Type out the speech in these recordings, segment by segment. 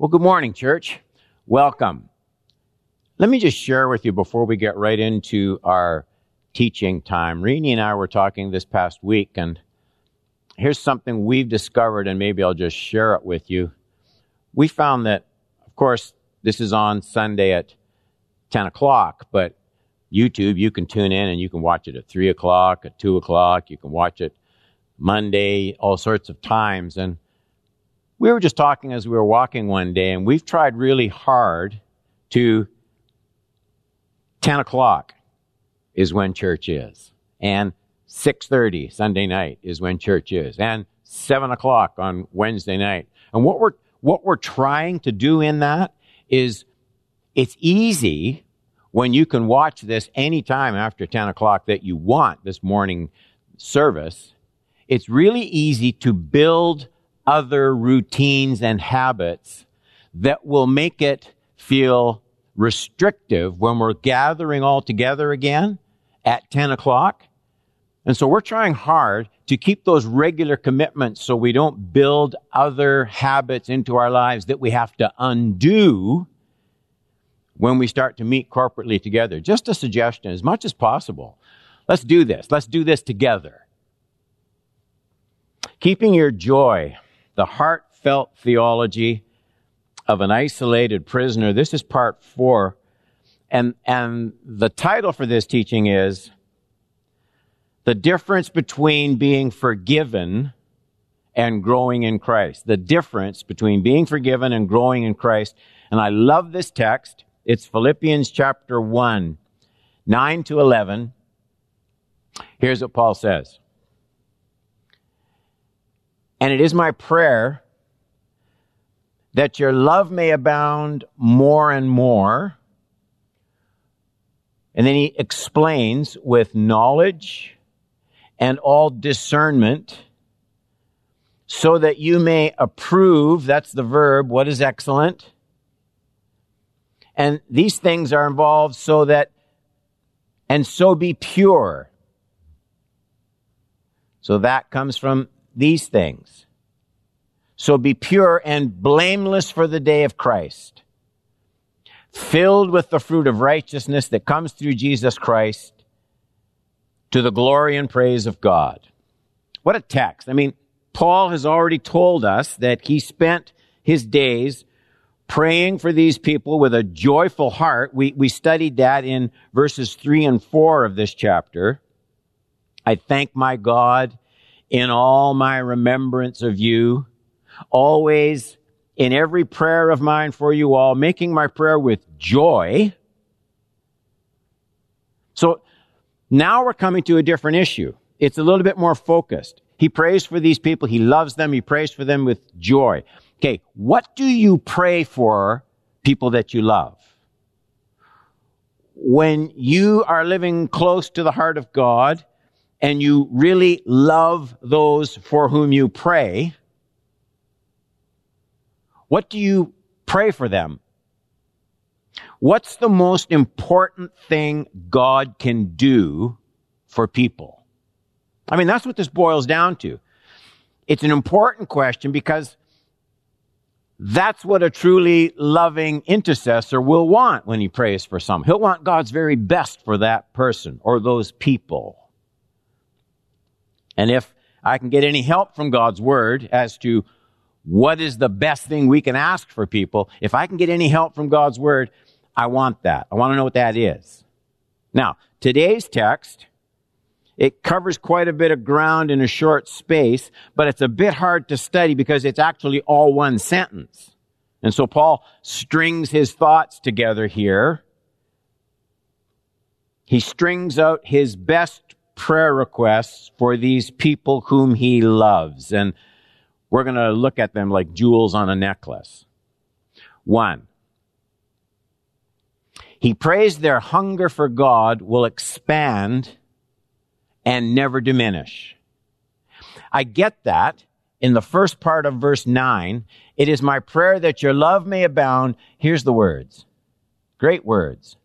Well, good morning, church. Welcome. Let me just share with you before we get right into our teaching time. Rini and I were talking this past week, and here's something we've discovered, and maybe I'll just share it with you. We found that, of course, this is on Sunday at 10 o'clock, but YouTube, you can tune in and you can watch it at 3 o'clock, at 2 o'clock, you can watch it Monday, all sorts of times. And we were just talking as we were walking one day, and we've tried really hard to 10 o'clock is when church is. And 6.30 Sunday night is when church is. And 7 o'clock on Wednesday night. And what we're, what we're trying to do in that is it's easy when you can watch this anytime after 10 o'clock that you want this morning service. It's really easy to build other routines and habits that will make it feel restrictive when we're gathering all together again at 10 o'clock. And so we're trying hard to keep those regular commitments so we don't build other habits into our lives that we have to undo when we start to meet corporately together. Just a suggestion, as much as possible. Let's do this. Let's do this together. Keeping your joy the heartfelt theology of an isolated prisoner. This is part four. And, and the title for this teaching is The Difference Between Being Forgiven and Growing in Christ. The difference between being forgiven and growing in Christ. And I love this text. It's Philippians chapter 1, 9 to 11. Here's what Paul says. And it is my prayer that your love may abound more and more. And then he explains with knowledge and all discernment so that you may approve. That's the verb. What is excellent? And these things are involved so that, and so be pure. So that comes from these things. So be pure and blameless for the day of Christ, filled with the fruit of righteousness that comes through Jesus Christ to the glory and praise of God. What a text. I mean, Paul has already told us that he spent his days praying for these people with a joyful heart. We, we studied that in verses three and four of this chapter. I thank my God in all my remembrance of you, always in every prayer of mine for you all, making my prayer with joy. So now we're coming to a different issue. It's a little bit more focused. He prays for these people. He loves them. He prays for them with joy. Okay. What do you pray for people that you love? When you are living close to the heart of God, and you really love those for whom you pray, what do you pray for them? What's the most important thing God can do for people? I mean, that's what this boils down to. It's an important question because that's what a truly loving intercessor will want when he prays for someone. He'll want God's very best for that person or those people. And if I can get any help from God's word as to what is the best thing we can ask for people, if I can get any help from God's word, I want that. I want to know what that is. Now, today's text, it covers quite a bit of ground in a short space, but it's a bit hard to study because it's actually all one sentence. And so Paul strings his thoughts together here. He strings out his best prayer requests for these people whom he loves. And we're going to look at them like jewels on a necklace. One, he prays their hunger for God will expand and never diminish. I get that in the first part of verse 9. It is my prayer that your love may abound. Here's the words. Great words.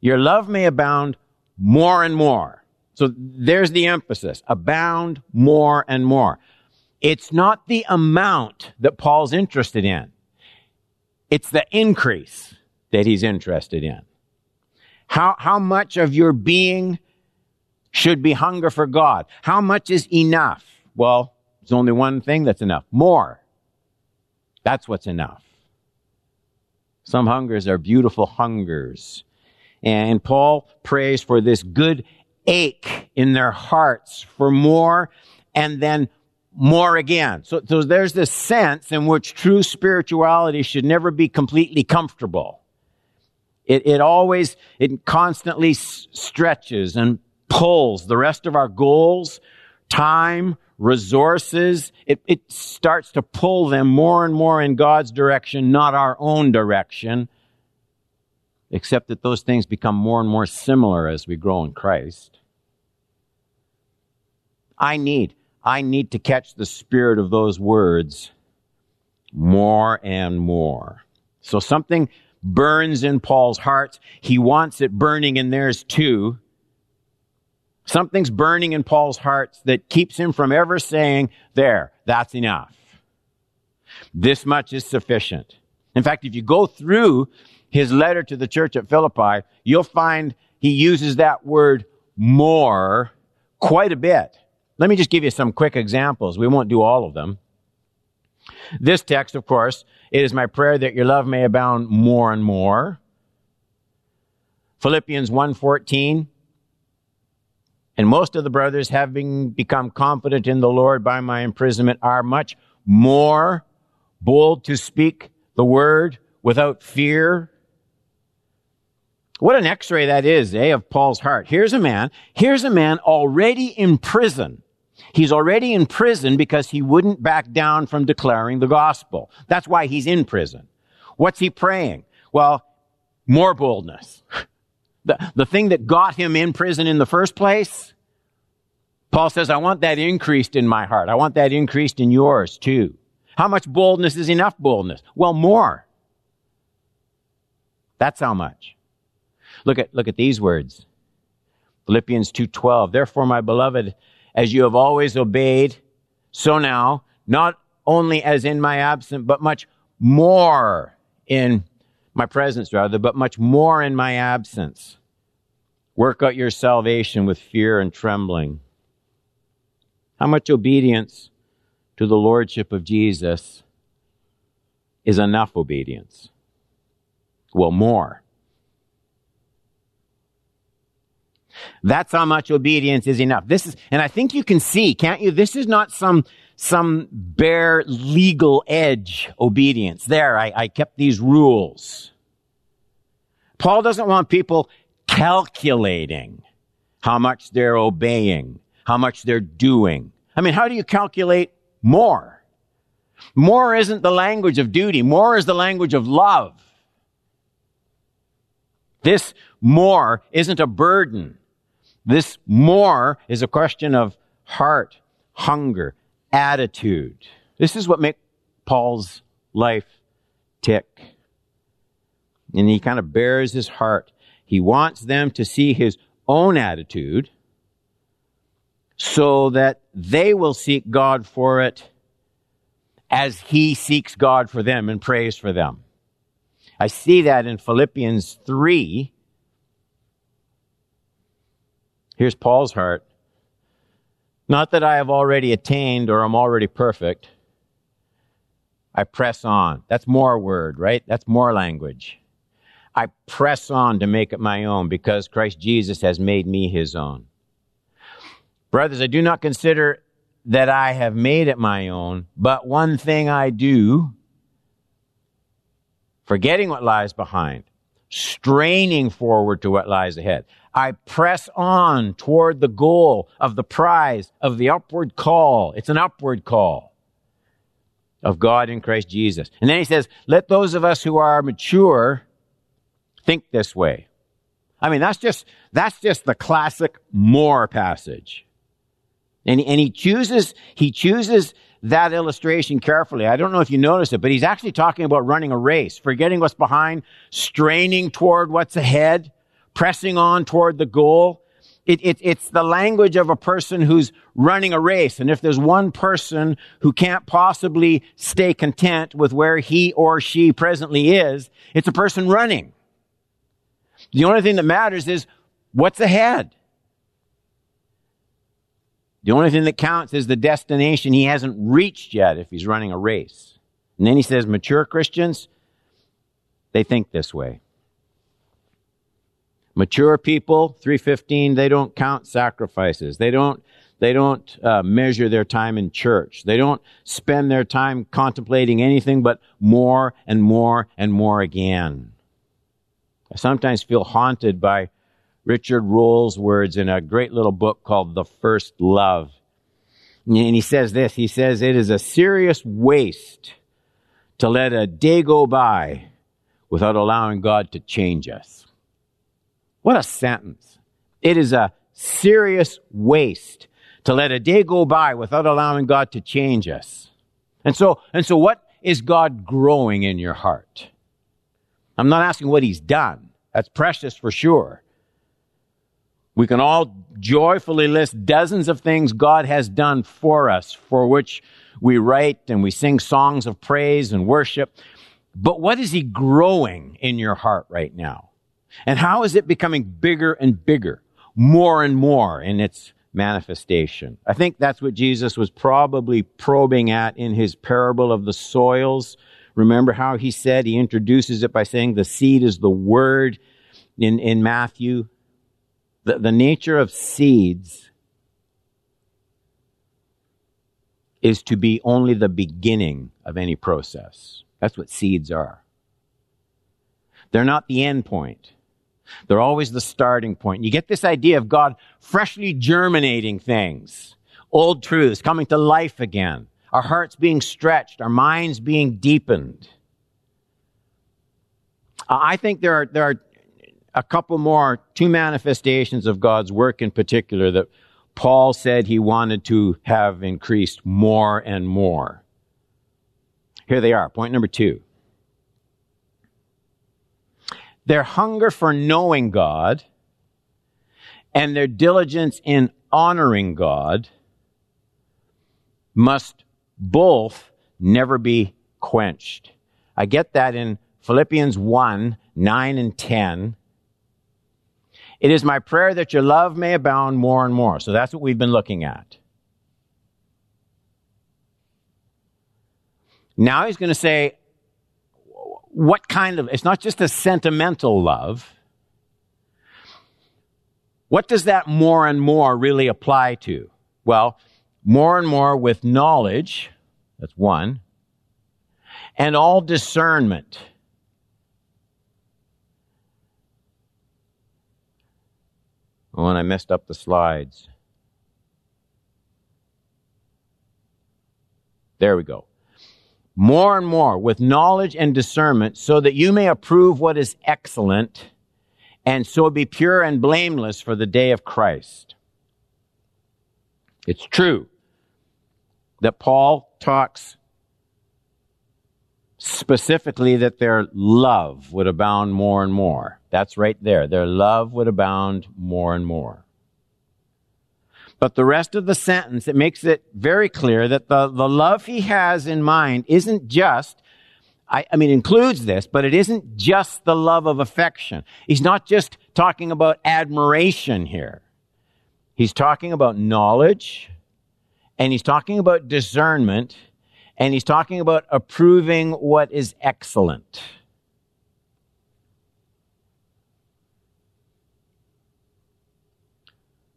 Your love may abound more and more. So there's the emphasis. Abound more and more. It's not the amount that Paul's interested in. It's the increase that he's interested in. How, how much of your being should be hunger for God? How much is enough? Well, there's only one thing that's enough. More. That's what's enough. Some hungers are beautiful hungers. And Paul prays for this good ache in their hearts for more and then more again. So, so there's this sense in which true spirituality should never be completely comfortable. It, it always, it constantly s- stretches and pulls the rest of our goals, time, resources. It, it starts to pull them more and more in God's direction, not our own direction. Except that those things become more and more similar as we grow in Christ. I need, I need to catch the spirit of those words more and more. So something burns in Paul's heart. He wants it burning in theirs too. Something's burning in Paul's heart that keeps him from ever saying, there, that's enough. This much is sufficient. In fact, if you go through his letter to the church at Philippi, you'll find he uses that word more quite a bit. Let me just give you some quick examples. We won't do all of them. This text, of course, it is my prayer that your love may abound more and more. Philippians 1:14 And most of the brothers having become confident in the Lord by my imprisonment are much more bold to speak the word without fear. What an x-ray that is, eh, of Paul's heart. Here's a man, here's a man already in prison He's already in prison because he wouldn't back down from declaring the gospel. That's why he's in prison. What's he praying? Well, more boldness. The, the thing that got him in prison in the first place, Paul says, I want that increased in my heart. I want that increased in yours too. How much boldness is enough boldness? Well, more. That's how much. Look at, look at these words. Philippians 2.12. Therefore, my beloved, as you have always obeyed, so now, not only as in my absence, but much more in my presence, rather, but much more in my absence. Work out your salvation with fear and trembling. How much obedience to the Lordship of Jesus is enough obedience? Well, more. That's how much obedience is enough. This is, and I think you can see, can't you? This is not some, some bare legal edge obedience. There, I, I kept these rules. Paul doesn't want people calculating how much they're obeying, how much they're doing. I mean, how do you calculate more? More isn't the language of duty. More is the language of love. This more isn't a burden. This more is a question of heart, hunger, attitude. This is what makes Paul's life tick. And he kind of bears his heart. He wants them to see his own attitude so that they will seek God for it as he seeks God for them and prays for them. I see that in Philippians 3, Here's Paul's heart. Not that I have already attained or I'm already perfect. I press on. That's more word, right? That's more language. I press on to make it my own because Christ Jesus has made me his own. Brothers, I do not consider that I have made it my own, but one thing I do, forgetting what lies behind, straining forward to what lies ahead. I press on toward the goal of the prize of the upward call. It's an upward call of God in Christ Jesus. And then he says, let those of us who are mature think this way. I mean, that's just, that's just the classic more passage. And, and he chooses, he chooses that illustration carefully. I don't know if you noticed it, but he's actually talking about running a race, forgetting what's behind, straining toward what's ahead pressing on toward the goal. it, it, it's the language of a person who's running a race. And if there's one person who can't possibly stay content with where he or she presently is, it's a person running. The only thing that matters is what's ahead. The only thing that counts is the destination he hasn't reached yet if he's running a race. And then he says, mature Christians, they think this way. Mature people, 315, they don't count sacrifices. They don't, they don't uh, measure their time in church. They don't spend their time contemplating anything but more and more and more again. I sometimes feel haunted by Richard Rolle's words in a great little book called The First Love. And he says this, he says, it is a serious waste to let a day go by without allowing God to change us. What a sentence. It is a serious waste to let a day go by without allowing God to change us. And so, and so what is God growing in your heart? I'm not asking what he's done. That's precious for sure. We can all joyfully list dozens of things God has done for us, for which we write and we sing songs of praise and worship. But what is he growing in your heart right now? And how is it becoming bigger and bigger, more and more in its manifestation? I think that's what Jesus was probably probing at in his parable of the soils. Remember how he said, he introduces it by saying the seed is the word in, in Matthew. The, the nature of seeds is to be only the beginning of any process. That's what seeds are. They're not the end point. They're always the starting point. You get this idea of God freshly germinating things, old truths coming to life again, our hearts being stretched, our minds being deepened. Uh, I think there are, there are a couple more, two manifestations of God's work in particular that Paul said he wanted to have increased more and more. Here they are. Point number two. Their hunger for knowing God and their diligence in honoring God must both never be quenched. I get that in Philippians 1 9 and 10. It is my prayer that your love may abound more and more. So that's what we've been looking at. Now he's going to say, what kind of, it's not just a sentimental love. What does that more and more really apply to? Well, more and more with knowledge, that's one, and all discernment. Oh, and I messed up the slides. There we go more and more with knowledge and discernment so that you may approve what is excellent and so be pure and blameless for the day of Christ. It's true that Paul talks specifically that their love would abound more and more. That's right there. Their love would abound more and more. But the rest of the sentence, it makes it very clear that the, the love he has in mind isn't just, I, I mean, includes this, but it isn't just the love of affection. He's not just talking about admiration here. He's talking about knowledge, and he's talking about discernment, and he's talking about approving what is excellent.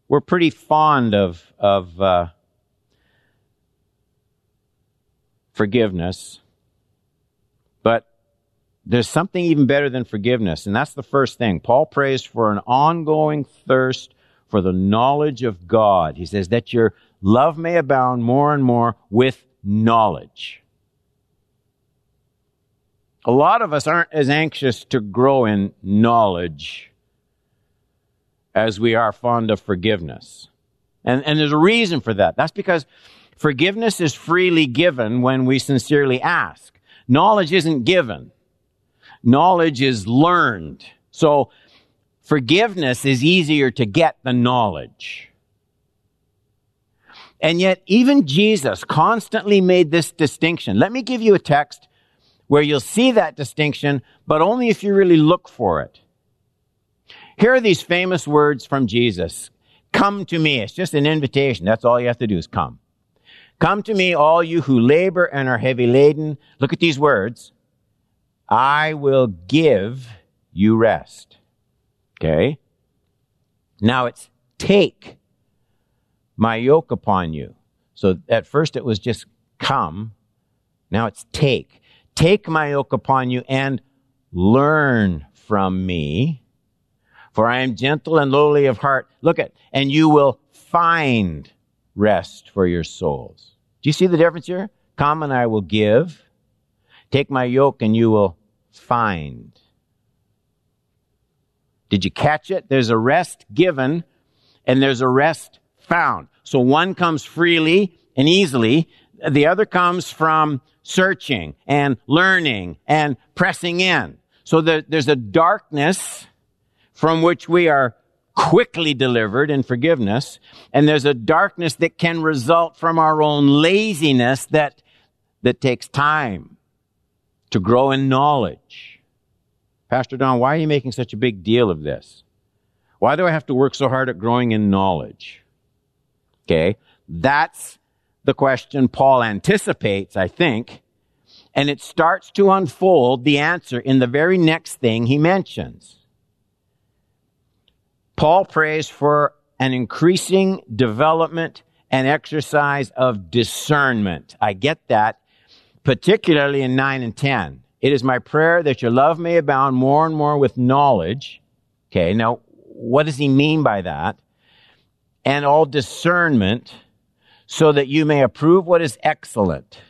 We're pretty fond of, of uh, forgiveness, but there's something even better than forgiveness, and that's the first thing. Paul prays for an ongoing thirst for the knowledge of God. He says that your love may abound more and more with knowledge. A lot of us aren't as anxious to grow in knowledge as we are fond of forgiveness. And, and there's a reason for that. That's because forgiveness is freely given when we sincerely ask. Knowledge isn't given. Knowledge is learned. So forgiveness is easier to get than knowledge. And yet, even Jesus constantly made this distinction. Let me give you a text where you'll see that distinction, but only if you really look for it. Here are these famous words from Jesus. Come to me. It's just an invitation. That's all you have to do is come. Come to me, all you who labor and are heavy laden. Look at these words. I will give you rest. Okay? Now it's take my yoke upon you. So at first it was just come. Now it's take. Take my yoke upon you and learn from me. For I am gentle and lowly of heart. Look at, and you will find rest for your souls. Do you see the difference here? Come and I will give. Take my yoke and you will find. Did you catch it? There's a rest given and there's a rest found. So one comes freely and easily. The other comes from searching and learning and pressing in. So there's a darkness from which we are quickly delivered in forgiveness. And there's a darkness that can result from our own laziness that, that takes time to grow in knowledge. Pastor Don, why are you making such a big deal of this? Why do I have to work so hard at growing in knowledge? Okay. That's the question Paul anticipates, I think. And it starts to unfold the answer in the very next thing he mentions. Paul prays for an increasing development and exercise of discernment. I get that, particularly in 9 and 10. It is my prayer that your love may abound more and more with knowledge. Okay, now, what does he mean by that? and all discernment, so that you may approve what is excellent,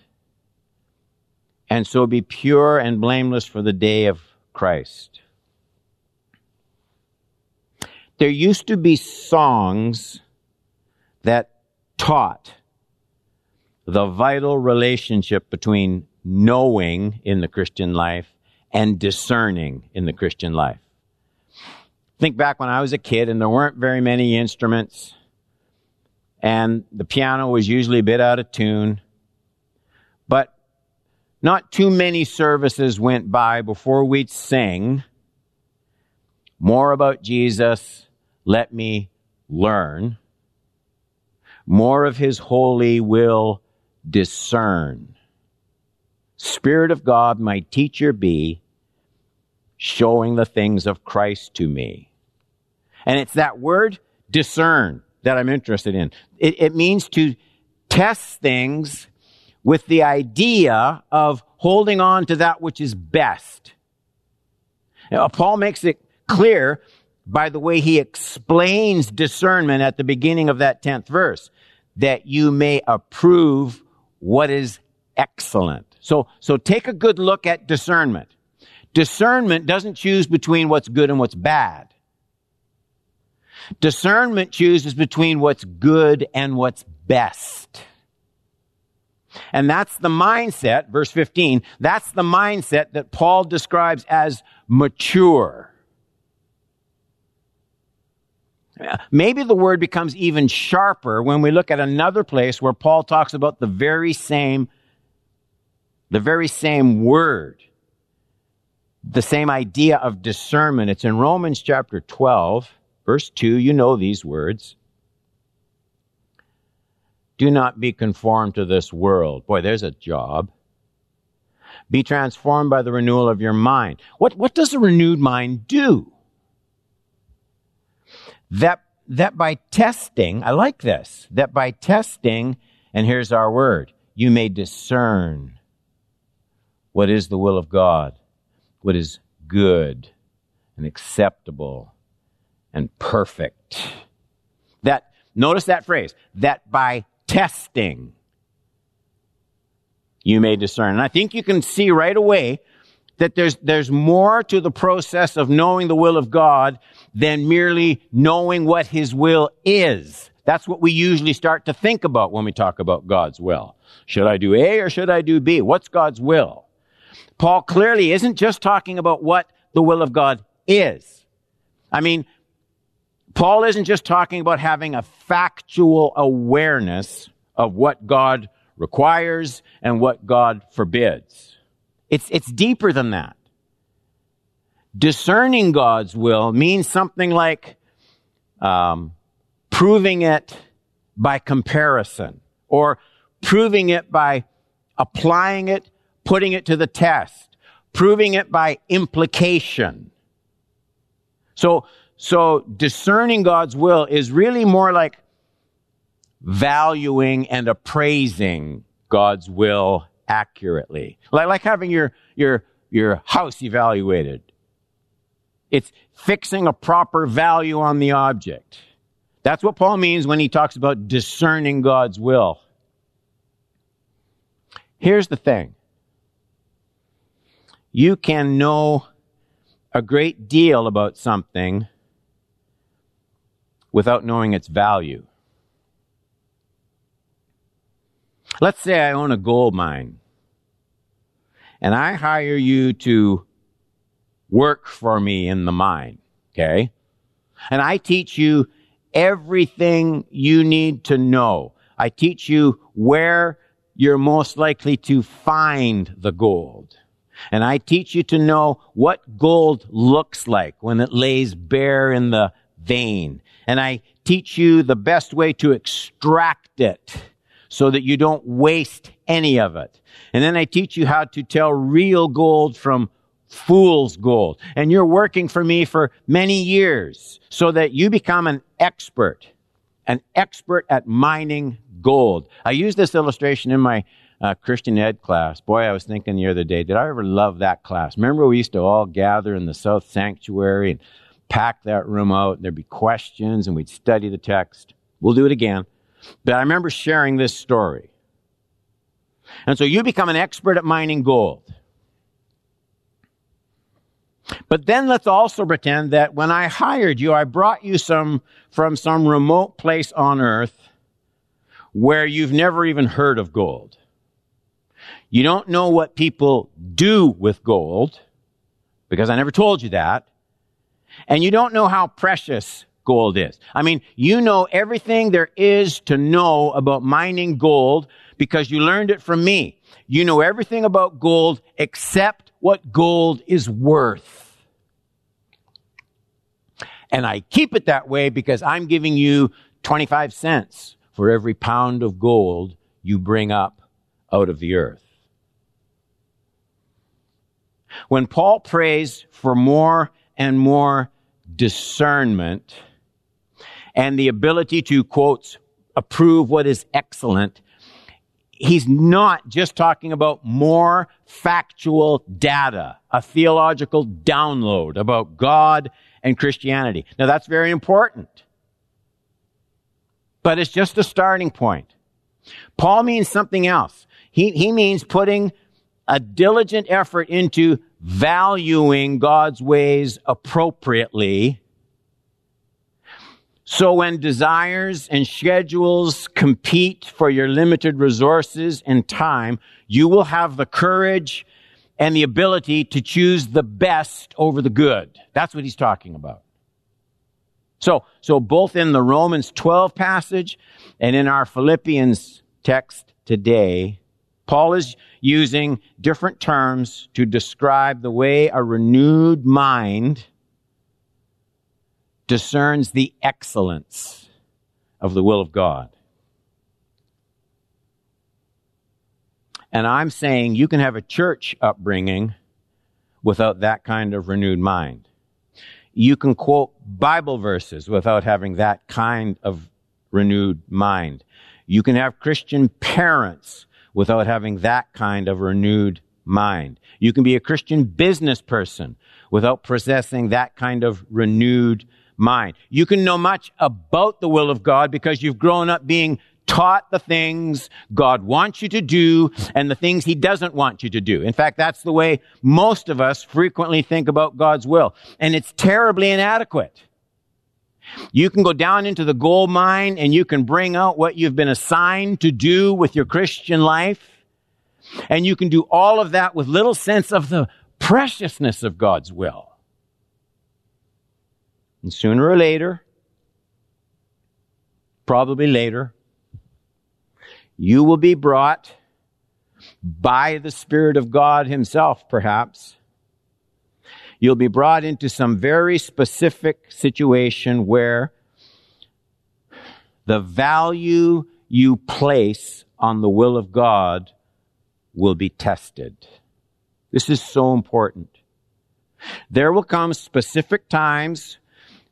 and so be pure and blameless for the day of Christ. There used to be songs that taught the vital relationship between knowing in the Christian life and discerning in the Christian life. Think back when I was a kid and there weren't very many instruments and the piano was usually a bit out of tune. But not too many services went by before we'd sing more about Jesus, let me learn. More of his holy will discern. Spirit of God, my teacher be, showing the things of Christ to me. And it's that word discern that I'm interested in. It, it means to test things with the idea of holding on to that which is best. Now, Paul makes it clear by the way he explains discernment at the beginning of that 10th verse that you may approve what is excellent. So, so take a good look at discernment. Discernment doesn't choose between what's good and what's bad. Discernment chooses between what's good and what's best. And that's the mindset, verse 15, that's the mindset that Paul describes as mature. Maybe the word becomes even sharper when we look at another place where Paul talks about the very same, the very same word, the same idea of discernment. It's in Romans chapter 12. Verse 2, you know these words. Do not be conformed to this world. Boy, there's a job. Be transformed by the renewal of your mind. What, what does a renewed mind do? That, that by testing, I like this, that by testing, and here's our word, you may discern what is the will of God, what is good and acceptable and perfect. That, notice that phrase, that by testing you may discern. And I think you can see right away that there's, there's more to the process of knowing the will of God than merely knowing what His will is. That's what we usually start to think about when we talk about God's will. Should I do A or should I do B? What's God's will? Paul clearly isn't just talking about what the will of God is. I mean, Paul isn't just talking about having a factual awareness of what God requires and what God forbids. It's, it's deeper than that. Discerning God's will means something like um, proving it by comparison or proving it by applying it, putting it to the test, proving it by implication. So, so discerning God's will is really more like valuing and appraising God's will accurately. Like, like having your, your, your house evaluated. It's fixing a proper value on the object. That's what Paul means when he talks about discerning God's will. Here's the thing. You can know a great deal about something without knowing its value. Let's say I own a gold mine and I hire you to work for me in the mine, okay? And I teach you everything you need to know. I teach you where you're most likely to find the gold. And I teach you to know what gold looks like when it lays bare in the vein. And I teach you the best way to extract it so that you don't waste any of it. And then I teach you how to tell real gold from fool's gold. And you're working for me for many years so that you become an expert, an expert at mining gold. I use this illustration in my uh, Christian Ed class. Boy, I was thinking the other day, did I ever love that class? Remember, we used to all gather in the South Sanctuary and pack that room out, and there'd be questions, and we'd study the text. We'll do it again. But I remember sharing this story. And so you become an expert at mining gold. But then let's also pretend that when I hired you, I brought you some from some remote place on earth where you've never even heard of gold. You don't know what people do with gold because I never told you that. And you don't know how precious gold is. I mean, you know everything there is to know about mining gold because you learned it from me. You know everything about gold except what gold is worth. And I keep it that way because I'm giving you 25 cents for every pound of gold you bring up out of the earth. When Paul prays for more and more discernment and the ability to, quote, approve what is excellent, he's not just talking about more factual data, a theological download about God and Christianity. Now that's very important. But it's just a starting point. Paul means something else. He, he means putting a diligent effort into valuing God's ways appropriately. So when desires and schedules compete for your limited resources and time, you will have the courage and the ability to choose the best over the good. That's what he's talking about. So, so both in the Romans 12 passage and in our Philippians text today, Paul is using different terms to describe the way a renewed mind discerns the excellence of the will of God. And I'm saying you can have a church upbringing without that kind of renewed mind. You can quote Bible verses without having that kind of renewed mind. You can have Christian parents without having that kind of renewed mind. You can be a Christian business person without possessing that kind of renewed mind. You can know much about the will of God because you've grown up being taught the things God wants you to do and the things He doesn't want you to do. In fact, that's the way most of us frequently think about God's will. And it's terribly inadequate. You can go down into the gold mine and you can bring out what you've been assigned to do with your Christian life. And you can do all of that with little sense of the preciousness of God's will. And sooner or later, probably later, you will be brought by the Spirit of God Himself, perhaps. You'll be brought into some very specific situation where the value you place on the will of God will be tested. This is so important. There will come specific times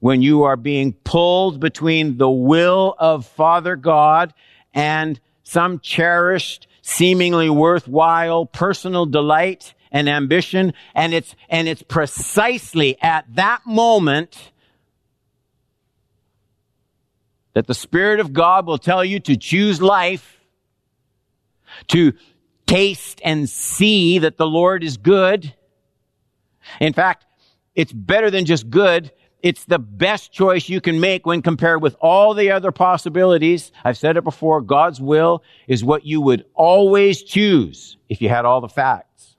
when you are being pulled between the will of Father God and some cherished, seemingly worthwhile personal delight and ambition. And it's, and it's precisely at that moment that the Spirit of God will tell you to choose life, to taste and see that the Lord is good. In fact, it's better than just good. It's the best choice you can make when compared with all the other possibilities. I've said it before. God's will is what you would always choose if you had all the facts.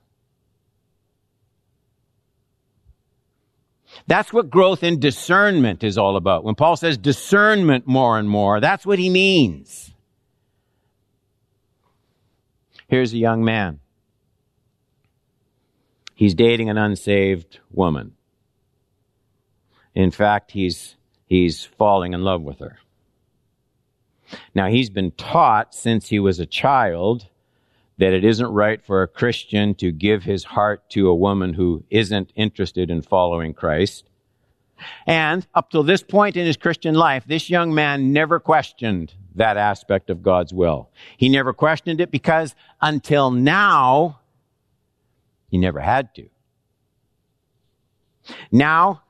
That's what growth in discernment is all about. When Paul says discernment more and more, that's what he means. Here's a young man. He's dating an unsaved woman. In fact, he's, he's falling in love with her. Now, he's been taught since he was a child that it isn't right for a Christian to give his heart to a woman who isn't interested in following Christ. And up till this point in his Christian life, this young man never questioned that aspect of God's will. He never questioned it because until now, he never had to. Now,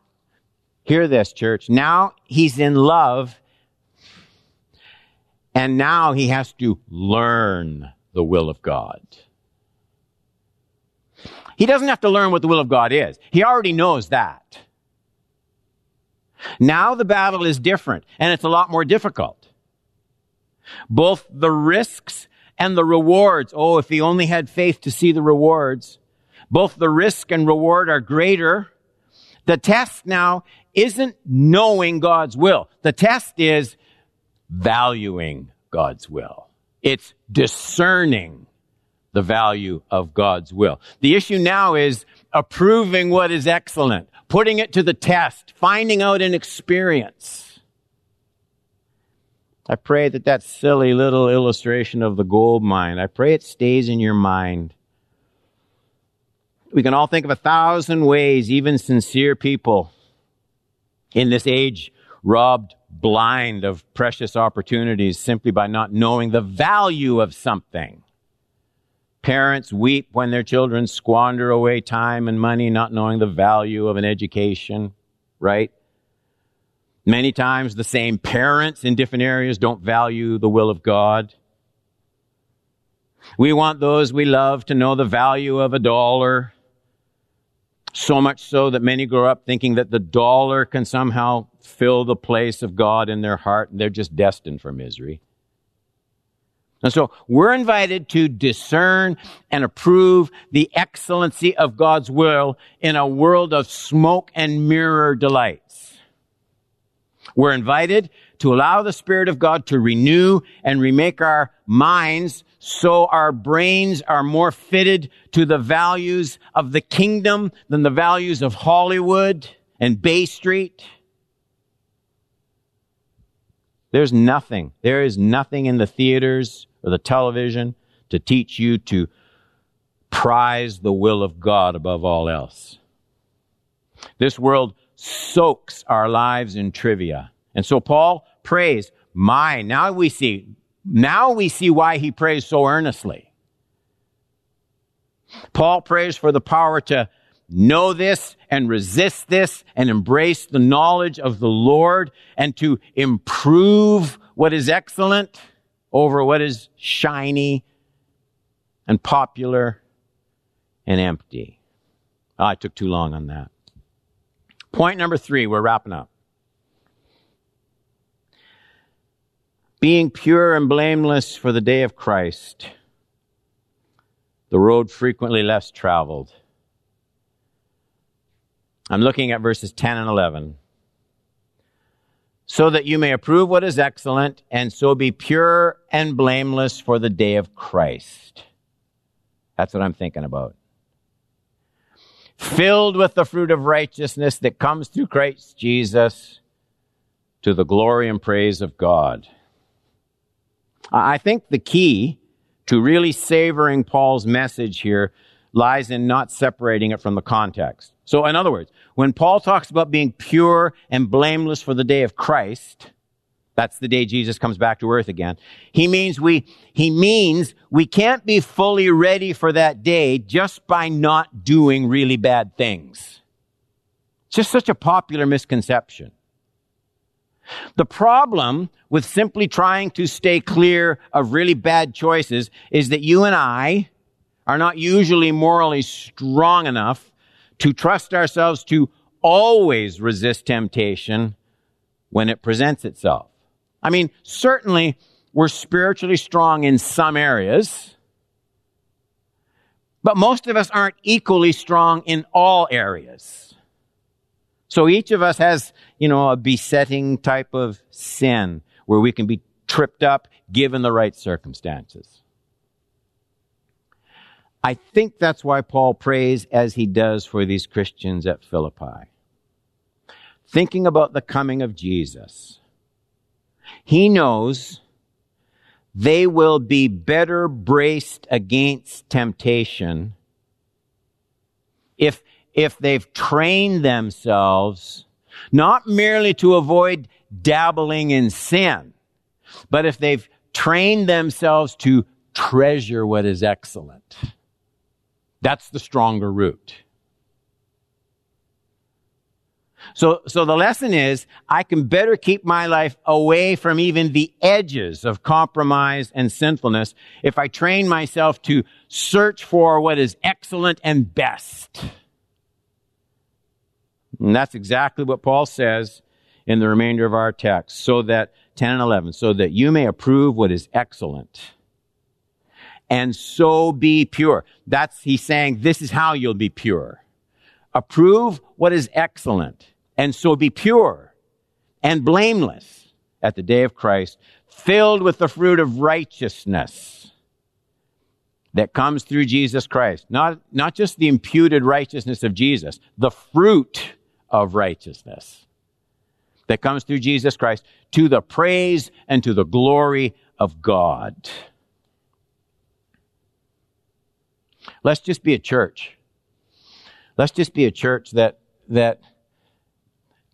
hear this, church. Now he's in love, and now he has to learn the will of God. He doesn't have to learn what the will of God is. He already knows that. Now the battle is different, and it's a lot more difficult. Both the risks and the rewards. Oh, if he only had faith to see the rewards. Both the risk and reward are greater. The test now isn't knowing God's will. The test is valuing God's will. It's discerning the value of God's will. The issue now is approving what is excellent, putting it to the test, finding out an experience. I pray that that silly little illustration of the gold mine, I pray it stays in your mind. We can all think of a thousand ways, even sincere people in this age robbed blind of precious opportunities simply by not knowing the value of something. Parents weep when their children squander away time and money not knowing the value of an education, right? Many times the same parents in different areas don't value the will of God. We want those we love to know the value of a dollar. So much so that many grow up thinking that the dollar can somehow fill the place of God in their heart and they're just destined for misery. And so we're invited to discern and approve the excellency of God's will in a world of smoke and mirror delights. We're invited to allow the Spirit of God to renew and remake our minds so our brains are more fitted to the values of the kingdom than the values of Hollywood and Bay Street. There's nothing, there is nothing in the theaters or the television to teach you to prize the will of God above all else. This world soaks our lives in trivia. And so Paul prays, my, now we see, now we see why he prays so earnestly. Paul prays for the power to know this and resist this and embrace the knowledge of the Lord and to improve what is excellent over what is shiny and popular and empty. Ah, oh, I took too long on that. Point number three, we're wrapping up. Being pure and blameless for the day of Christ, the road frequently less traveled. I'm looking at verses 10 and 11. so that you may approve what is excellent and so be pure and blameless for the day of Christ. That's what I'm thinking about. Filled with the fruit of righteousness that comes through Christ Jesus to the glory and praise of God. I think the key to really savoring Paul's message here lies in not separating it from the context. So, in other words, when Paul talks about being pure and blameless for the day of Christ, that's the day Jesus comes back to earth again. He means we, he means we can't be fully ready for that day just by not doing really bad things. It's just such a popular misconception. The problem with simply trying to stay clear of really bad choices is that you and I are not usually morally strong enough to trust ourselves to always resist temptation when it presents itself. I mean, certainly we're spiritually strong in some areas, but most of us aren't equally strong in all areas. So each of us has, you know, a besetting type of sin where we can be tripped up given the right circumstances. I think that's why Paul prays as he does for these Christians at Philippi. Thinking about the coming of Jesus, he knows they will be better braced against temptation if, if they've trained themselves not merely to avoid dabbling in sin, but if they've trained themselves to treasure what is excellent. That's the stronger root. So, so the lesson is I can better keep my life away from even the edges of compromise and sinfulness if I train myself to search for what is excellent and best. And that's exactly what Paul says in the remainder of our text. So that 10 and 11, so that you may approve what is excellent and so be pure. That's, he's saying, this is how you'll be pure. Approve what is excellent, and so be pure and blameless at the day of Christ, filled with the fruit of righteousness that comes through Jesus Christ. Not, not just the imputed righteousness of Jesus, the fruit of righteousness that comes through Jesus Christ to the praise and to the glory of God. Let's just be a church. Let's just be a church that, that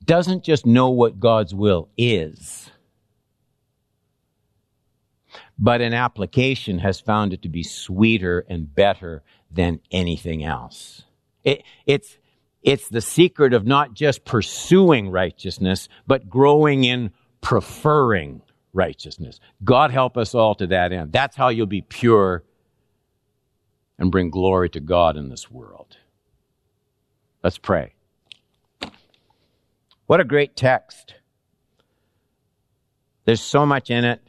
doesn't just know what God's will is, but in application has found it to be sweeter and better than anything else. It, it's, it's the secret of not just pursuing righteousness, but growing in preferring righteousness. God help us all to that end. That's how you'll be pure and bring glory to God in this world. Let's pray. What a great text. There's so much in it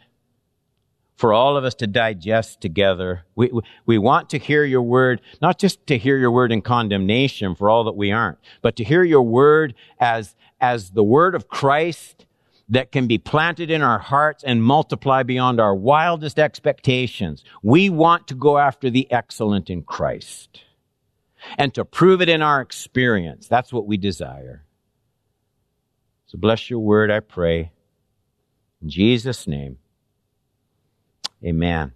for all of us to digest together. We, we want to hear your word, not just to hear your word in condemnation for all that we aren't, but to hear your word as, as the word of Christ that can be planted in our hearts and multiply beyond our wildest expectations. We want to go after the excellent in Christ and to prove it in our experience. That's what we desire. So bless your word, I pray. In Jesus' name, amen.